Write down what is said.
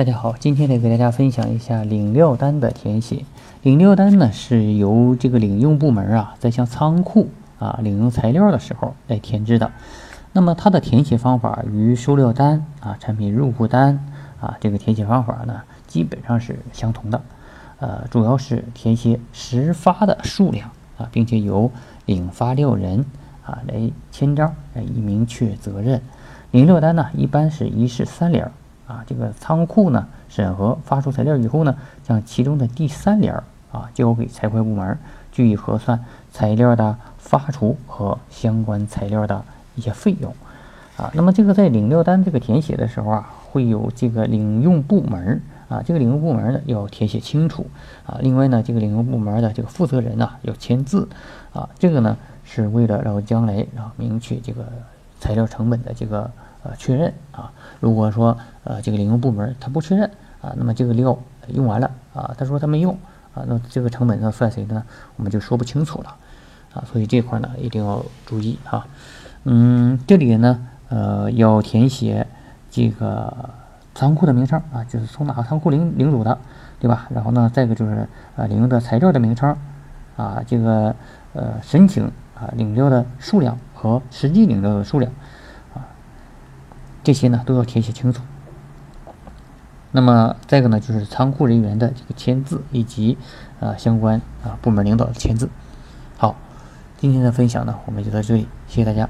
大家好，今天呢给大家分享一下领料单的填写。领料单呢是由这个领用部门啊在向仓库啊领用材料的时候来填制的。那么它的填写方法与收料单啊、产品入库单啊这个填写方法呢基本上是相同的。呃，主要是填写实发的数量啊，并且由领发料人啊来签章，来以明确责任。领料单呢一般是一式三联。啊，这个仓库呢审核发出材料以后呢，将其中的第三联啊交给财会部门，据以核算材料的发出和相关材料的一些费用。啊，那么这个在领料单这个填写的时候啊，会有这个领用部门啊，这个领用部门呢要填写清楚啊。另外呢，这个领用部门的这个负责人呢要签字啊，这个呢是为了让将来啊明确这个材料成本的这个。呃，确认啊，如果说呃这个领用部门他不确认啊，那么这个料用完了啊，他说他没用啊，那这个成本要算谁的呢？我们就说不清楚了啊，所以这块呢一定要注意哈。嗯，这里呢呃要填写这个仓库的名称啊，就是从哪个仓库领领走的，对吧？然后呢，再一个就是呃领用的材料的名称啊，这个呃申请啊领料的数量和实际领料的数量。这些呢都要填写清楚。那么再一个呢，就是仓库人员的这个签字，以及啊相关啊部门领导的签字。好，今天的分享呢，我们就到这里，谢谢大家。